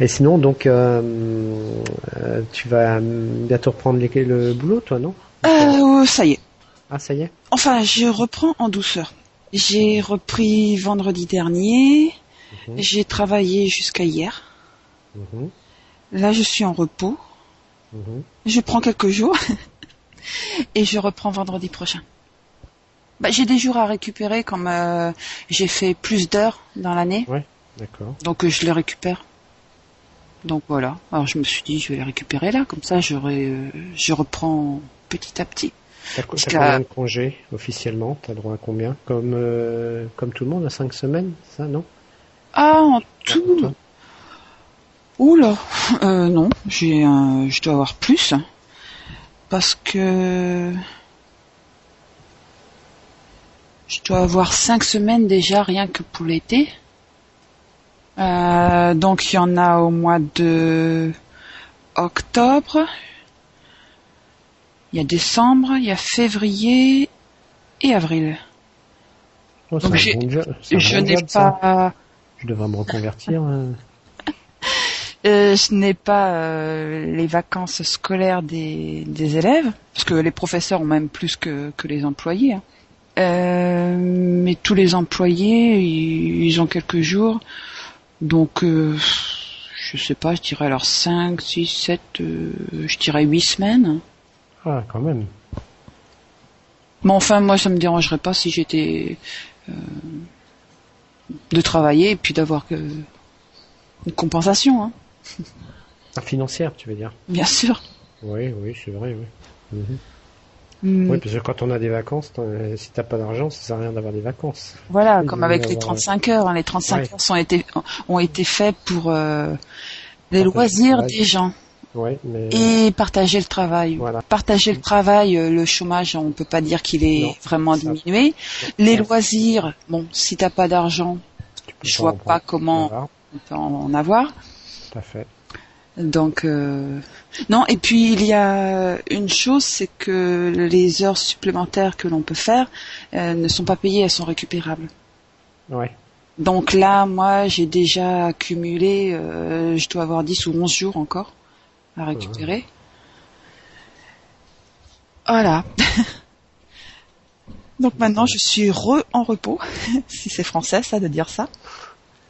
Et sinon, donc, euh, euh, tu vas bientôt reprendre les- le boulot, toi, non? Euh, ça y est. Ah, ça y est? Enfin, je reprends en douceur. J'ai repris vendredi dernier. Mhm. J'ai travaillé jusqu'à hier. Mhm, Là, je suis en repos. mhm. Je prends quelques jours et je reprends vendredi prochain. Bah, j'ai des jours à récupérer comme euh, j'ai fait plus d'heures dans l'année, D'accord. donc euh, je les récupère. Donc voilà. Alors je me suis dit je vais les récupérer là, comme ça euh, je reprends petit à petit. T'as combien de congés officiellement? T'as droit à combien? Comme euh, comme tout le monde, à 5 semaines, ça, non? Ah en tout. Oula, euh, non, j'ai, un- je dois avoir plus parce que je dois avoir cinq semaines déjà rien que pour l'été. Euh, donc il y en a au mois de octobre, il y a décembre, il y a février et avril. Oh, Donc j'ai- Je n'ai ça. pas, Je devrais me reconvertir. euh. Euh, je n'ai pas euh, les vacances scolaires des, des élèves, parce que les professeurs ont même plus que, que les employés. hein. Euh, mais tous les employés, ils, ils ont quelques jours. Donc, euh, je sais pas, je dirais alors 5, 6, 7, euh, je dirais 8 semaines. Ah, quand même. Mais enfin, moi, ça me dérangerait pas si j'étais... euh, de travailler et puis d'avoir que une compensation, hein, Ah, financière, tu veux dire? Bien sûr. Oui, oui, c'est vrai, oui. Mhm. Mm. Oui, parce que quand on a des vacances, euh, si t'as pas d'argent, ça sert à rien d'avoir des vacances. Voilà, comme avec les avoir- 35 heures. hein. Les 35 Ouais. heures sont été, ont été faits pour euh, les le loisirs des gens mais et partager le travail. voilà. Partager le travail, euh, le chômage, on peut pas dire qu'il est Non, vraiment ça- diminué. Les loisirs, bon, si t'as pas d'argent, je vois prendre. pas comment Voilà, on peut en avoir. tout à fait. Donc euh, non. Et puis il y a une chose, c'est que les heures supplémentaires que l'on peut faire euh, ne sont pas payées, elles sont récupérables. Ouais. Donc là, moi, j'ai déjà accumulé, euh, je dois avoir 10 ou 11 jours encore à récupérer. Voilà. Donc maintenant, je suis re en repos, si c'est français, ça, de dire ça.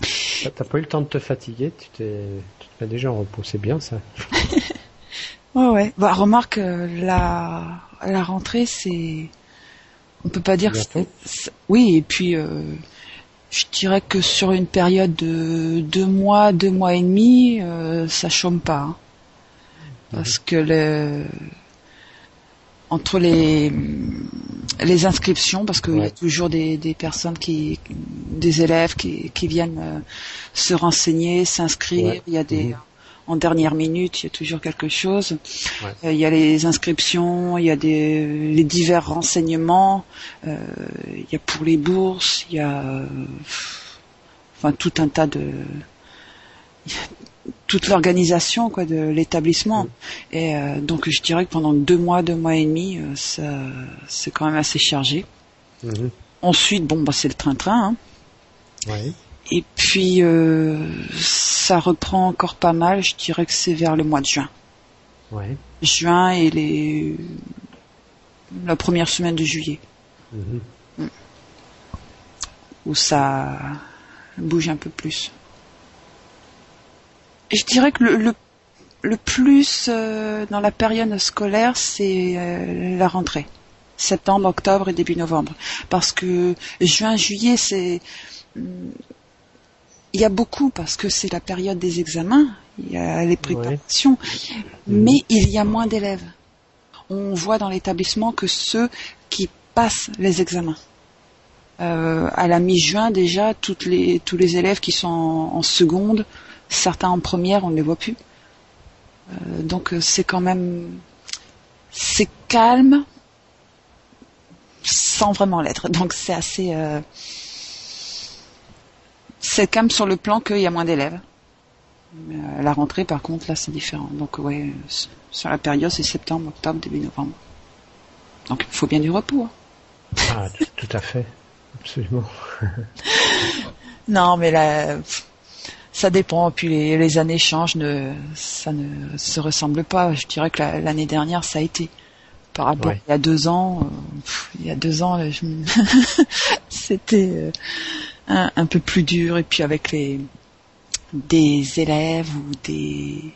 T'as- pas eu le temps de te fatiguer, tu t'es, tu te mets déjà en repos, c'est bien ça. Ouais, ouais. Bah, remarque, euh, la, la rentrée, c'est, on peut pas dire c'est- c'est- oui, et puis, euh, je dirais que sur une période de deux mois, deux mois et demi, euh, ça chôme pas. hein. Parce que le, entre les, les inscriptions, parce qu'il y a toujours des, des personnes qui, des élèves qui, qui viennent euh, se renseigner, s'inscrire, Ouais. il y a des, Mhm. en dernière minute, il y a toujours quelque chose. Ouais. Euh, il y a les inscriptions, il y a des, les divers renseignements, euh, il y a pour les bourses, il y a enfin tout un tas de toute l'organisation quoi de l'établissement. Mm. Et euh, donc je dirais que pendant deux mois, deux mois et demi, euh, ça c'est quand même assez chargé. Mhm. Ensuite, bon bah c'est le train-train. hein. Et puis euh, ça reprend encore pas mal. Je dirais que c'est vers le mois de juin. Juin et les la première semaine de juillet Mhm. où ça bouge un peu plus. Je dirais que le, le, le plus euh, dans la période scolaire, c'est euh, la rentrée. Septembre, octobre et début novembre. Parce que juin, juillet, c'est... Il y a beaucoup parce que c'est la période des examens, il y a les préparations, mais il y a moins d'élèves. On voit dans l'établissement que ceux qui passent les examens. Euh, à la mi-juin déjà, toutes les, tous les élèves qui sont en, en seconde, certains en première, on ne les voit plus. Euh, donc euh, c'est quand même c'est calme sans vraiment l'être. Donc c'est assez euh, c'est calme sur le plan qu'il y a moins d'élèves. Euh, la rentrée par contre là c'est différent. Donc ouais sur la période c'est septembre, octobre, début novembre. Donc il faut bien du repos. hein. Ah, tout, tout à fait. Absolument. Non, mais là, pff, ça dépend. Puis les, les années changent, ne, ça ne se ressemble pas. Je dirais que l'année dernière, ça a été par rapport à il y a deux ans. Euh, il y a deux ans, c'était euh, un, un, peu plus dur. Et puis avec les des élèves ou des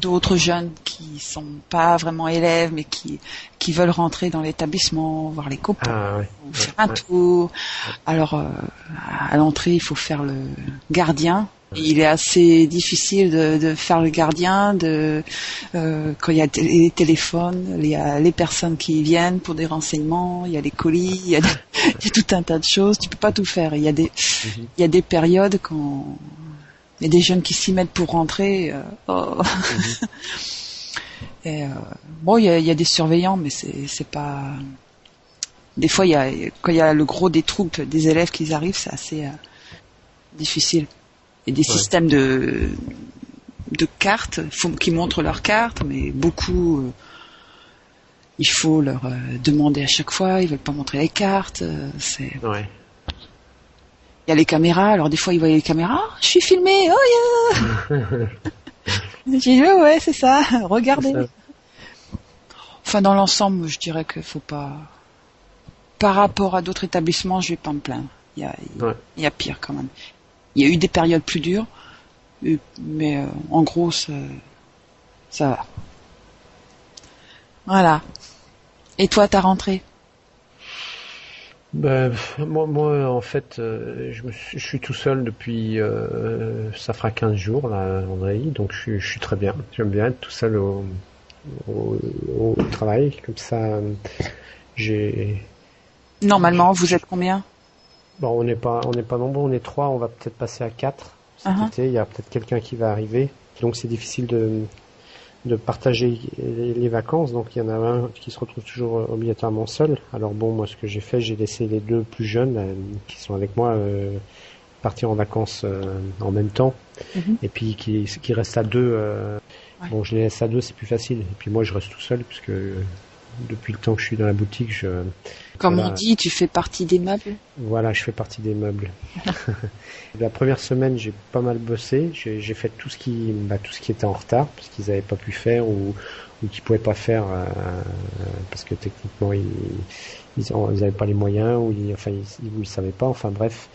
d'autres jeunes qui sont pas vraiment élèves mais qui qui veulent rentrer dans l'établissement, voir les copains, ah, faire un tour. Alors euh, à l'entrée, il faut faire le gardien. il est assez difficile de, de, faire le gardien de euh, quand il y a les téléphones, il y a les personnes qui viennent pour des renseignements, il y a les colis, il y a, il y a tout un tas de choses. Tu peux pas tout faire. Il y a des mhm. il y a des périodes quand mais des jeunes qui s'y mettent pour rentrer. Euh, oh. Mhm. Et, euh, bon, il y a, y a, des surveillants, mais c'est pas. Des fois, il y a quand il y a le gros des troupes des élèves qui arrivent, c'est assez euh, difficile. Et des systèmes de de cartes, faut qu'ils montrent leurs cartes, mais beaucoup. Euh, il faut leur demander à chaque fois, ils veulent pas montrer les cartes. c'est. Ouais il y a les caméras, alors des fois ils voyaient les caméras, oh, je suis filmé, oh yeah J'ai dit ouais c'est ça, regardez. Enfin dans l'ensemble, je dirais qu'il faut pas. Par rapport à d'autres établissements, je vais pas me plaindre. Il y a, il y a pire quand même. Il y a eu des périodes plus dures, mais euh, en gros ça, ça va. Voilà. Et toi, t'as rentré ben, moi, moi, en fait, euh, je, je, suis tout seul depuis, euh, ça fera 15 jours, là, André, donc je, je suis très bien. J'aime bien être tout seul au, au, au travail, comme ça, j'ai... Normalement, vous êtes combien? Bon, on n'est pas, on n'est pas nombreux, on est trois, on va peut-être passer à quatre cet uh-huh. été. Il y a peut-être quelqu'un qui va arriver, donc c'est difficile de, de partager les, vacances. Donc il y en a un qui se retrouve toujours euh, obligatoirement seul. Alors bon, moi ce que j'ai fait, j'ai laissé les deux plus jeunes euh, qui sont avec moi euh, partir en vacances en même temps. Mhm. Et puis qui, qui reste à deux. Bon, je les laisse à deux, c'est plus facile. Et puis moi, je reste tout seul puisque depuis le temps que je suis dans la boutique, je. Comme on dit, tu fais partie des meubles. Voilà, je fais partie des meubles. la première semaine, j'ai pas mal bossé. J'ai fait tout ce qui, bah, tout ce qui était en retard parce qu'ils n'avaient pas pu faire ou, ou qu'ils pouvaient pas faire euh, parce que techniquement ils ils n'avaient pas les moyens ou ils, enfin ils, ils, savaient pas. Enfin bref.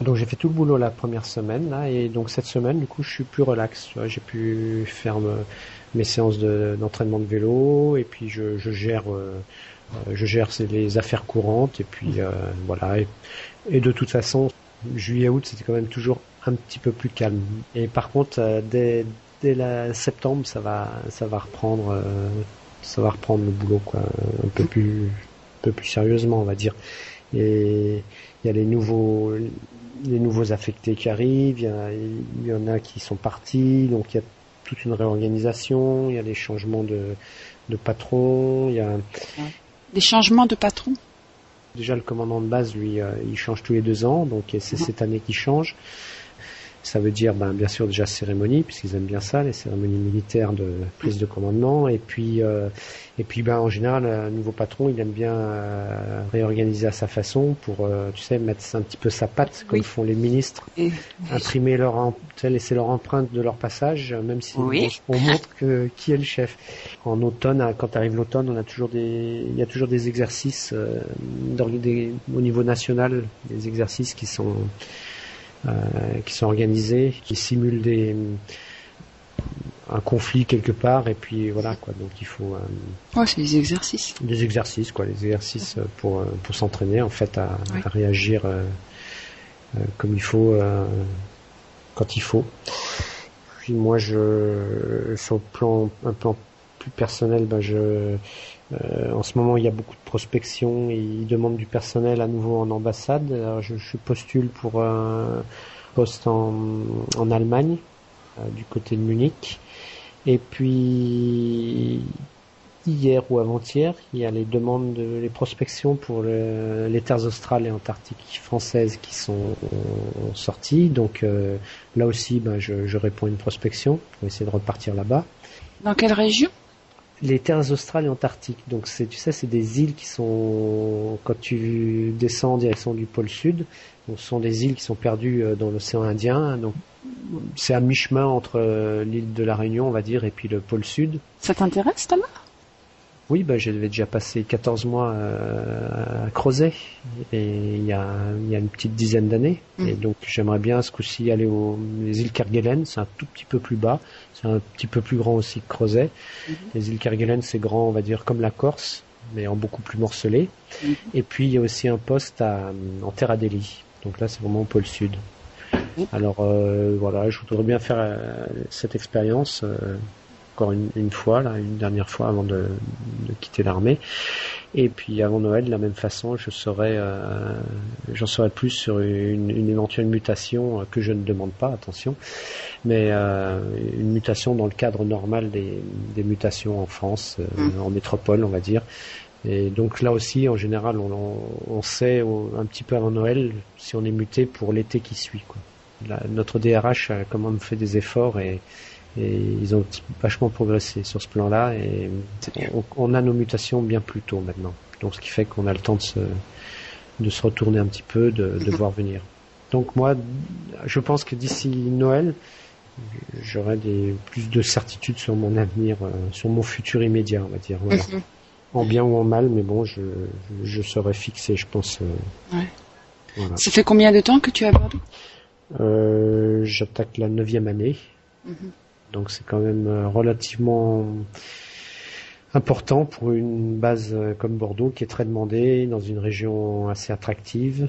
Donc j'ai fait tout le boulot la première semaine là et donc cette semaine du coup je suis plus relax. J'ai pu faire me, mes séances d'entraînement de, vélo et puis je, je gère euh, je gère les affaires courantes et puis euh, voilà. Et, de toute façon juillet août c'était quand même toujours un petit peu plus calme. Et par contre euh, dès dès la septembre ça va ça va reprendre euh, ça va reprendre le boulot quoi. Un peu plus un peu plus sérieusement on va dire. Et il y a les nouveaux les nouveaux affectés qui arrivent il y, en a qui sont partis donc il y a toute une réorganisation, il y a des changements de, de patron, il y a... Des changements de patron Déjà le commandant de base, lui, euh, il change tous les deux ans, donc c'est mhm. cette année qu'il change. Ça veut dire, ben, bien sûr, déjà cérémonie, puisqu'ils aiment bien ça, les cérémonies militaires de prise de commandement. Et puis, euh, et puis, ben, en général, un nouveau patron, il aime bien euh, réorganiser à sa façon pour, euh, tu sais, mettre un petit peu sa patte, comme font les ministres, imprimer leur, laisser leur empreinte de leur passage, même si on, montre que qui est le chef. En automne, quand arrive l'automne, on a toujours des, il y a toujours des exercices des, au niveau national, des exercices qui sont euh, qui sont organisés, qui simulent des un conflit quelque part et puis voilà quoi. Donc il faut euh, ouais, c'est des exercices. des exercices quoi des exercices pour euh, pour s'entraîner en fait à, à réagir euh, euh, comme il faut euh, quand il faut. Puis moi je sur le plan un plan plus personnel ben je euh, en ce moment, il y a beaucoup de prospection. Ils demandent du personnel à nouveau en ambassade. Je, postule pour un poste en, Allemagne, euh, du côté de Munich. Et puis hier ou avant-hier, il y a les demandes, de, les prospections pour le, les terres australes et antarctiques françaises qui sont sorties. Donc euh, là aussi, ben, je, je réponds à une prospection pour essayer de repartir là-bas. Dans quelle région? Les terres australes et antarctiques. Donc c'est, tu sais, c'est des îles qui sont, quand tu descends en direction du pôle sud, ce sont des îles qui sont perdues euh, dans l'océan Indien. Donc c'est à mi-chemin entre euh, l'île de la Réunion, on va dire, et puis le pôle sud. Ça t'intéresse, Thomas? Oui, bah, j'avais déjà passé 14 mois euh, à Crozet et il y a, il y a une petite dizaine d'années. Mm. Et donc j'aimerais bien ce coup-ci aller aux les îles Kerguelen, c'est un tout petit peu plus bas, c'est un petit peu plus grand aussi que Crozet. Mhm. Les îles Kerguelen, c'est grand, on va dire, comme la Corse, mais en beaucoup plus morcelé. Mhm. Et puis il y a aussi un poste à, en Terre Adélie. Donc là, c'est vraiment au pôle sud. Mhm. Alors euh, voilà, je voudrais bien faire euh, cette expérience euh, encore une, une fois, là, une dernière fois avant de, de quitter l'armée. Et puis avant Noël, de la même façon, je saurai, euh, j'en saurai plus sur une, une éventuelle mutation euh, que je ne demande pas, attention, mais euh, une mutation dans le cadre normal des, des mutations en France, euh, Mm. en métropole, on va dire. Et donc là aussi, en général, on, on, sait un petit peu avant Noël si on est muté pour l'été qui suit. Quoi. La- notre DRH a quand même fait des efforts et, et ils ont vachement progressé sur ce plan-là et on, on a nos mutations bien plus tôt maintenant. Donc ce qui fait qu'on a le temps de se, de se retourner un petit peu, de, de voir venir. Donc moi, je pense que d'ici Noël, j'aurai des plus de certitude sur mon avenir, euh, sur mon futur immédiat, on va dire. Voilà. Mhm. En bien ou en mal, mais bon, je, je serai fixé, je pense. euh, Ouais. voilà. Ça fait combien de temps que tu Bordeaux Euh, J'attaque la neuvième année. Mhm. Donc c'est quand même euh, relativement important pour une base euh, comme Bordeaux qui est très demandée dans une région assez attractive.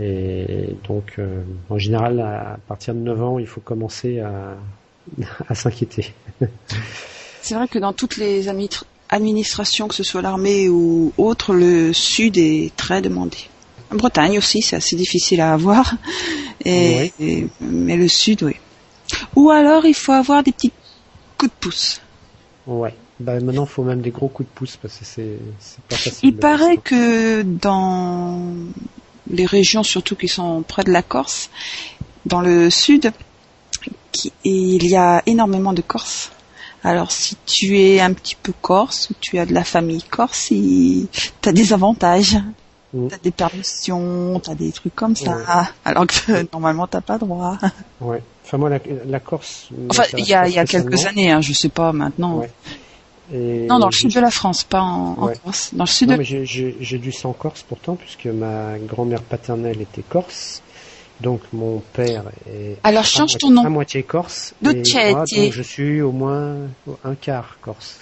Et donc euh, en général à partir de 9 ans il faut commencer à, à s'inquiéter. C'est vrai que dans toutes les admi- administrations, que ce soit l'armée ou autre, le sud est très demandé. En Bretagne aussi, c'est assez difficile à avoir. Et, et- mais le sud, oui. Ou alors, il faut avoir des petits coups de pouce. Ouais. Bah maintenant il faut même des gros coups de pouce parce que c'est c'est pas facile. Il paraît que dans les régions, surtout qui sont près de la Corse, dans le sud, qui- il y a énormément de Corses. Alors si tu es un petit peu corse ou tu as de la famille corse, tu as des avantages. Mm. Tu as des permissions, tu as des trucs comme ça. Ouais. Alors que normalement, t'as pas droit. Ouais. Enfin moi la, la Corse. Enfin, m'intéresse il y a, y a quelques années, hein, je sais pas maintenant. Ouais. Et Non, dans le sud de la France, pas en, en Ouais. Corse. Dans le sud Non, de mais j'ai- du sang corse pourtant, puisque ma grand-mère paternelle était corse. Donc mon père est Alors à change moitié- ton nom. à moitié corse. Et moi, donc je suis au moins un quart corse.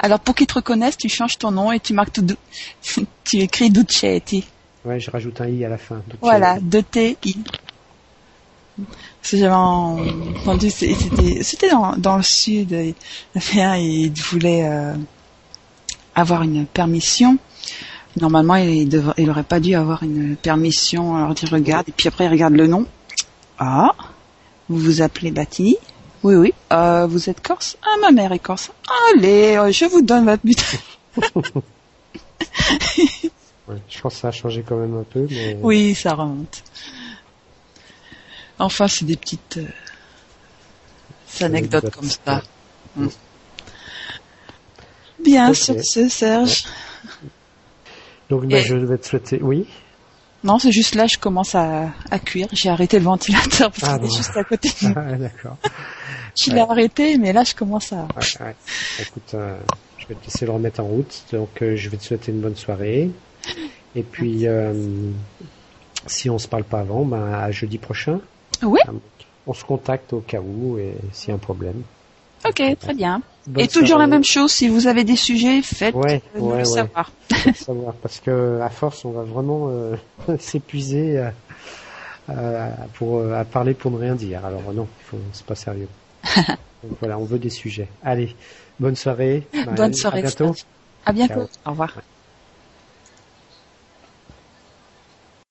Alors pour qu'ils te reconnaissent, tu changes ton nom et tu marques tout. tu écris Ducetti. Ouais, je rajoute un i à la fin. Voilà, euh, de T I. Parce que j'avais entendu, c'était, c'était dans, dans le sud. Un, il voulait euh, avoir une permission. Normalement, il devrait, il aurait pas dû avoir une permission. Alors il regarde et puis après il regarde le nom. Ah, vous vous appelez Batini Oui, oui. Euh, vous êtes corse? Ah, ma mère est corse. Allez, euh, je vous donne votre but. ouais, je pense que ça a changé quand même un peu, mais Oui, ça remonte. Enfin, c'est des petites euh, anecdotes comme ça. Mm. Bien Ok. sur ce, Serge. Donc Et- je vais te souhaiter. Oui. Non, c'est juste là, je commence à, à cuire. J'ai arrêté le ventilateur parce Ah qu'il est juste à côté de moi. Ah, D'accord. Je l'ai arrêté, mais là, je commence à... Ouais, ouais. Écoute, euh, je vais te laisser le remettre en route. Donc, euh, je vais te souhaiter une bonne soirée. Et puis, euh, si on se parle pas avant, ben, à jeudi prochain. Oui. On se contacte au cas où et s'il y a un problème. Ok, très bien. Bonne Et toujours soirée. la même chose, si vous avez des sujets, faites Ouais, euh, nous ouais, le ouais. savoir. Parce que à force, on va vraiment euh, s'épuiser euh, pour euh, à parler pour ne rien dire. Alors non, c'est pas sérieux. Donc voilà, on veut des sujets. Allez, bonne soirée. Bonne soirée. À bientôt. À bientôt. Ciao. Au revoir.